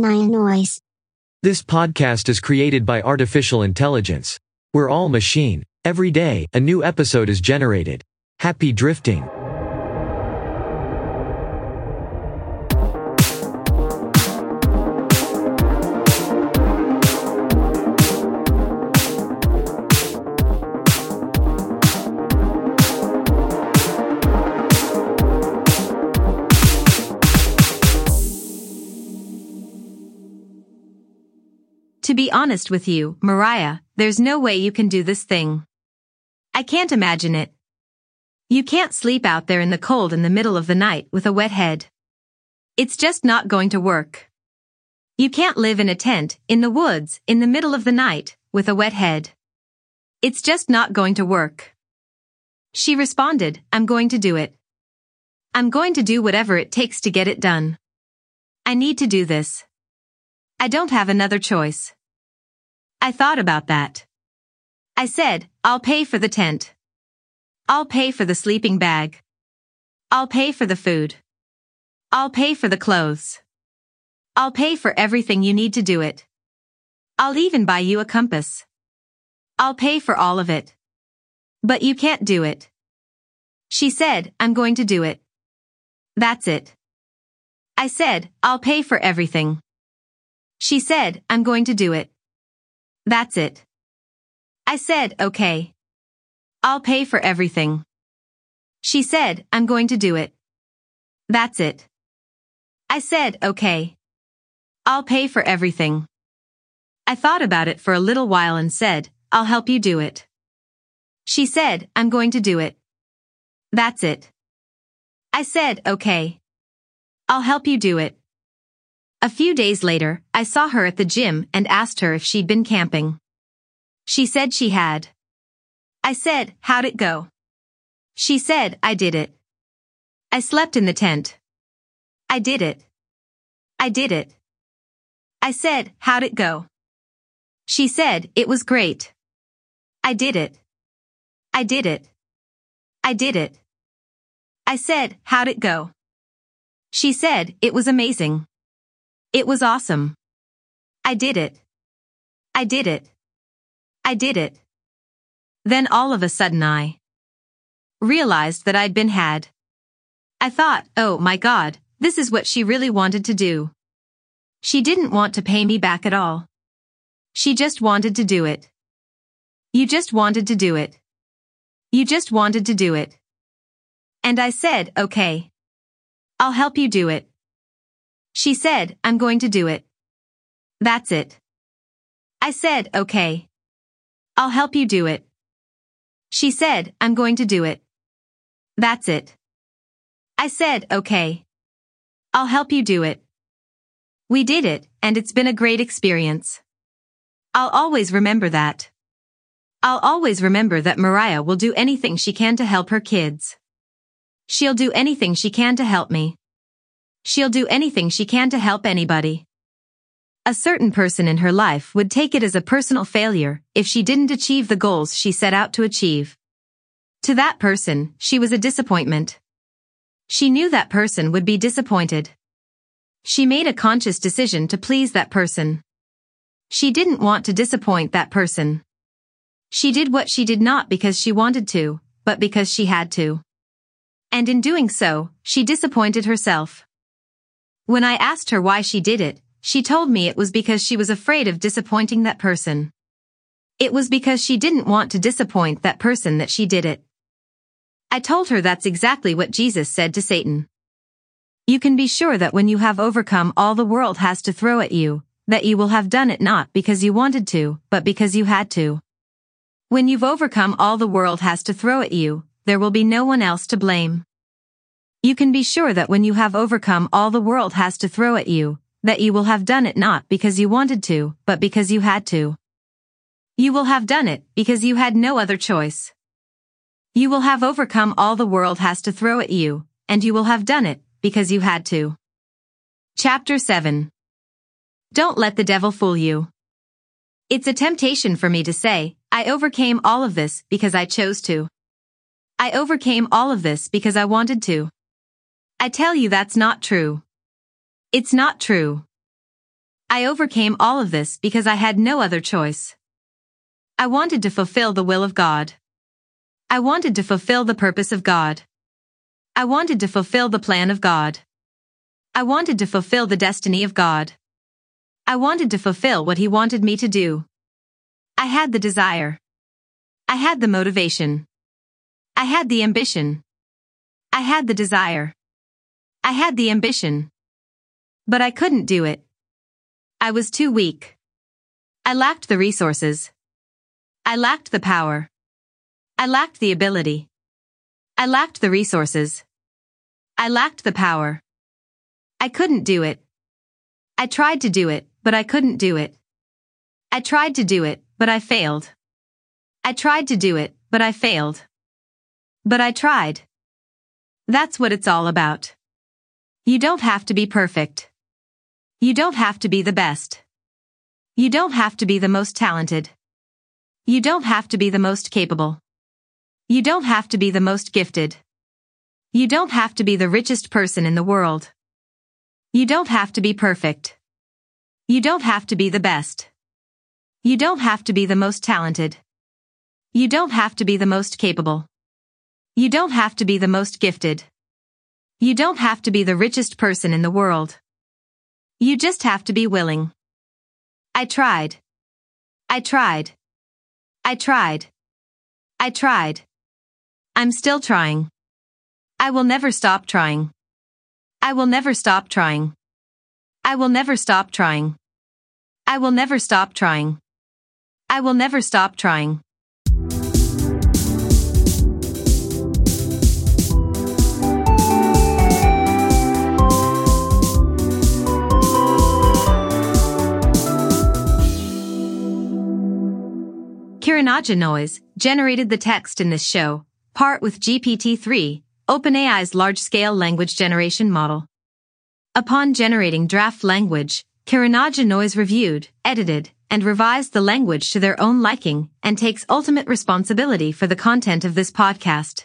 Noise. This podcast is created by artificial intelligence. We're all machine. Every day, a new episode is generated. Happy drifting. Honest with you, Mariah, there's no way you can do this thing. I can't imagine it. You can't sleep out there in the cold in the middle of the night with a wet head. It's just not going to work. You can't live in a tent, in the woods, in the middle of the night, with a wet head. It's just not going to work. She responded, I'm going to do it. I'm going to do whatever it takes to get it done. I need to do this. I don't have another choice. I thought about that. I said, I'll pay for the tent. I'll pay for the sleeping bag. I'll pay for the food. I'll pay for the clothes. I'll pay for everything you need to do it. I'll even buy you a compass. I'll pay for all of it. But you can't do it. She said, I'm going to do it. That's it. I said, I'll pay for everything. She said, I'm going to do it. That's it. I said, okay. I'll pay for everything. She said, I'm going to do it. That's it. I said, okay. I'll pay for everything. I thought about it for a little while and said, I'll help you do it. She said, I'm going to do it. That's it. I said, okay. I'll help you do it. A few days later, I saw her at the gym and asked her if she'd been camping. She said she had. I said, how'd it go? She said, I did it. I slept in the tent. I did it. I did it. I said, how'd it go? She said, it was great. I did it. I did it. I did it. I said, how'd it go? She said, it was amazing. It was awesome. I did it. I did it. I did it. Then all of a sudden I realized that I'd been had. I thought, oh my god, this is what she really wanted to do. She didn't want to pay me back at all. She just wanted to do it. You just wanted to do it. You just wanted to do it. And I said, okay. I'll help you do it. She said, I'm going to do it. That's it. I said, okay. I'll help you do it. She said, I'm going to do it. That's it. I said, okay. I'll help you do it. We did it, and it's been a great experience. I'll always remember that. I'll always remember that Mariah will do anything she can to help her kids. She'll do anything she can to help me. She'll do anything she can to help anybody. A certain person in her life would take it as a personal failure if she didn't achieve the goals she set out to achieve. To that person, she was a disappointment. She knew that person would be disappointed. She made a conscious decision to please that person. She didn't want to disappoint that person. She did what she did not because she wanted to, but because she had to. And in doing so, she disappointed herself. When I asked her why she did it, she told me it was because she was afraid of disappointing that person. It was because she didn't want to disappoint that person that she did it. I told her that's exactly what Jesus said to Satan. You can be sure that when you have overcome all the world has to throw at you, that you will have done it not because you wanted to, but because you had to. When you've overcome all the world has to throw at you, there will be no one else to blame. You can be sure that when you have overcome all the world has to throw at you, that you will have done it not because you wanted to, but because you had to. You will have done it because you had no other choice. You will have overcome all the world has to throw at you, and you will have done it because you had to. Chapter 7 Don't let the devil fool you. It's a temptation for me to say, I overcame all of this because I chose to. I overcame all of this because I wanted to. I tell you that's not true. It's not true. I overcame all of this because I had no other choice. I wanted to fulfill the will of God. I wanted to fulfill the purpose of God. I wanted to fulfill the plan of God. I wanted to fulfill the destiny of God. I wanted to fulfill what He wanted me to do. I had the desire. I had the motivation. I had the ambition. I had the desire. I had the ambition. But I couldn't do it. I was too weak. I lacked the resources. I lacked the power. I lacked the ability. I lacked the resources. I lacked the power. I couldn't do it. I tried to do it, but I couldn't do it. I tried to do it, but I failed. I tried to do it, but I failed. But I tried. That's what it's all about. You don't have to be perfect. You don't have to be the best. You don't have to be the most talented. You don't have to be the most capable. You don't have to be the most gifted. You don't have to be the richest person in the world. You don't have to be perfect. You don't have to be the best. You don't have to be the most talented. You don't have to be the most capable. You don't have to be the most gifted. You don't have to be the richest person in the world. You just have to be willing. I tried. I tried. I tried. I tried. I'm still trying. I will never stop trying. I will never stop trying. I will never stop trying. I will never stop trying. I will never stop trying. Kirinaja Noise generated the text in this show, part with GPT-3, OpenAI's large-scale language generation model. Upon generating draft language, Kirinaja Noise reviewed, edited, and revised the language to their own liking and takes ultimate responsibility for the content of this podcast.